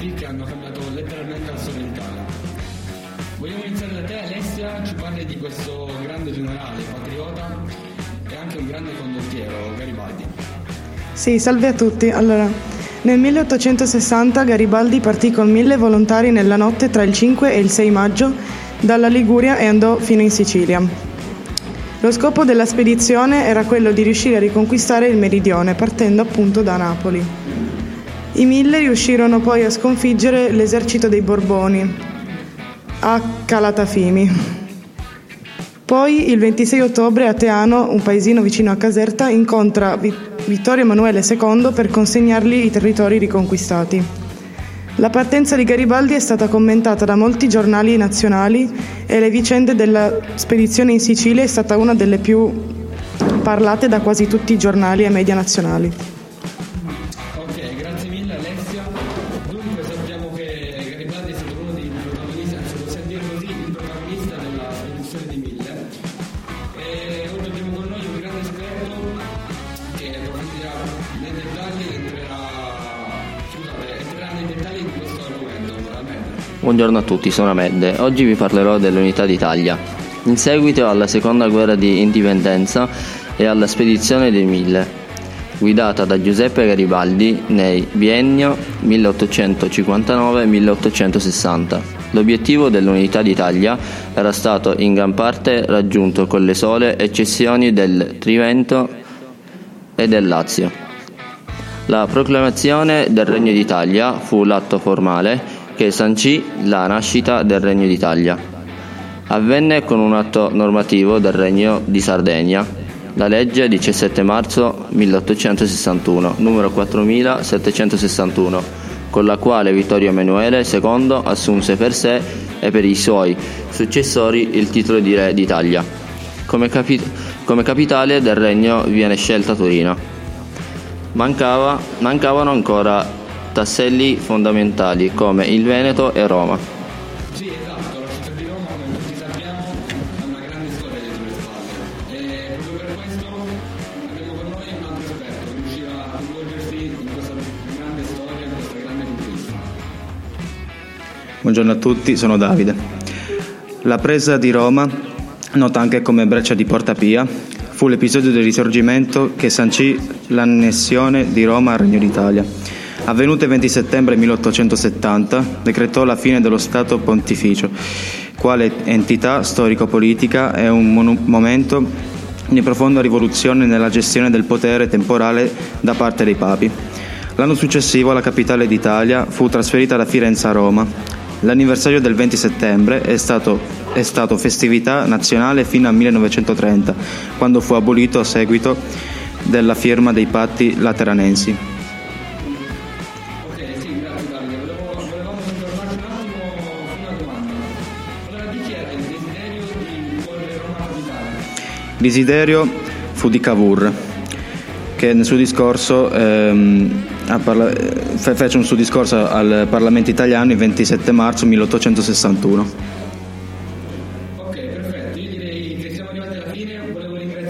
stati che hanno cambiato letteralmente la storia d'Italia. Vogliamo iniziare da te Alessia, ci parli di questo grande generale, patriota e anche un grande condottiero, Garibaldi. Sì, salve a tutti. Allora, nel 1860 Garibaldi partì con mille volontari nella notte tra il 5 e il 6 maggio dalla Liguria e andò fino in Sicilia. Lo scopo della spedizione era quello di riuscire a riconquistare il meridione partendo appunto da Napoli. I mille riuscirono poi a sconfiggere l'esercito dei Borboni a Calatafimi. Poi il 26 ottobre a Teano, un paesino vicino a Caserta, incontra Vittorio Emanuele II per consegnargli i territori riconquistati. La partenza di Garibaldi è stata commentata da molti giornali nazionali e le vicende della spedizione in Sicilia è stata una delle più parlate da quasi tutti i giornali e media nazionali. Della spedizione di Mille. E oggi abbiamo con noi un grande esperto che approfondirà nei dettagli e entrerà, scusate, entrerà nei dettagli di questo argomento. Buongiorno a tutti, sono Ahmed. Oggi vi parlerò dell'Unità d'Italia. In seguito alla seconda guerra di indipendenza e alla spedizione dei Mille, guidata da Giuseppe Garibaldi nel biennio 1859-1860. L'obiettivo dell'Unità d'Italia era stato in gran parte raggiunto con le sole eccezioni del Trivento e del Lazio. La proclamazione del Regno d'Italia fu l'atto formale che sancì la nascita del Regno d'Italia. Avvenne con un atto normativo del Regno di Sardegna, la legge 17 marzo 1861, numero 4761, con la quale Vittorio Emanuele II assunse per sé e per i suoi successori il titolo di Re d'Italia. Come, capi- come capitale del regno viene scelta Torino. Mancava, mancavano ancora tasselli fondamentali come il Veneto e Roma. Buongiorno a tutti, sono Davide. La presa di Roma, nota anche come Breccia di Porta Pia, fu l'episodio del risorgimento che sancì l'annessione di Roma al Regno d'Italia. Avvenuto il 20 settembre 1870, decretò la fine dello Stato Pontificio, quale entità storico-politica e un monu- momento di profonda rivoluzione nella gestione del potere temporale da parte dei papi. L'anno successivo la capitale d'Italia fu trasferita da Firenze a Roma. L'anniversario del 20 settembre è stato, è stato festività nazionale fino al 1930, quando fu abolito a seguito della firma dei patti lateranensi. Il desiderio fu di Cavour, che nel suo discorso ehm, Parla- fece un suo discorso al Parlamento italiano il 27 marzo 1861. Ok, perfetto. Io direi che siamo arrivati alla fine. Volevo ringraziare